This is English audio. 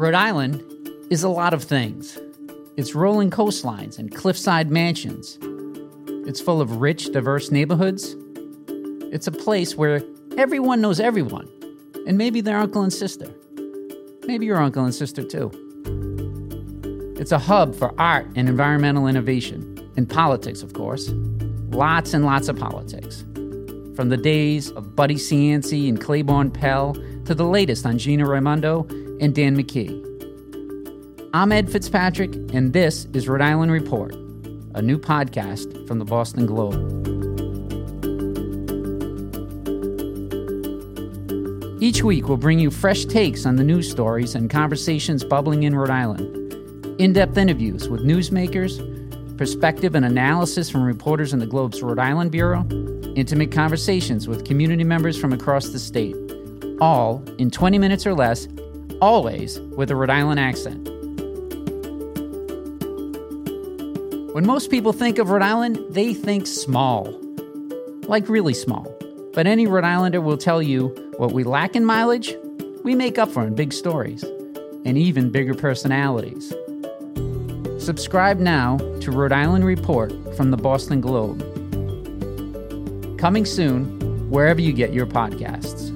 Rhode Island is a lot of things. It's rolling coastlines and cliffside mansions. It's full of rich, diverse neighborhoods. It's a place where everyone knows everyone, and maybe their uncle and sister. Maybe your uncle and sister, too. It's a hub for art and environmental innovation, and politics, of course. Lots and lots of politics. From the days of Buddy Cianci and Claiborne Pell to the latest on Gina Raimondo and Dan McKee. I'm Ed Fitzpatrick, and this is Rhode Island Report, a new podcast from the Boston Globe. Each week, we'll bring you fresh takes on the news stories and conversations bubbling in Rhode Island, in depth interviews with newsmakers, perspective and analysis from reporters in the Globe's Rhode Island Bureau, intimate conversations with community members from across the state, all in 20 minutes or less, always with a Rhode Island accent. When most people think of Rhode Island, they think small. Like really small. But any Rhode Islander will tell you what we lack in mileage, we make up for in big stories and even bigger personalities. Subscribe now to Rhode Island Report from the Boston Globe. Coming soon, wherever you get your podcasts.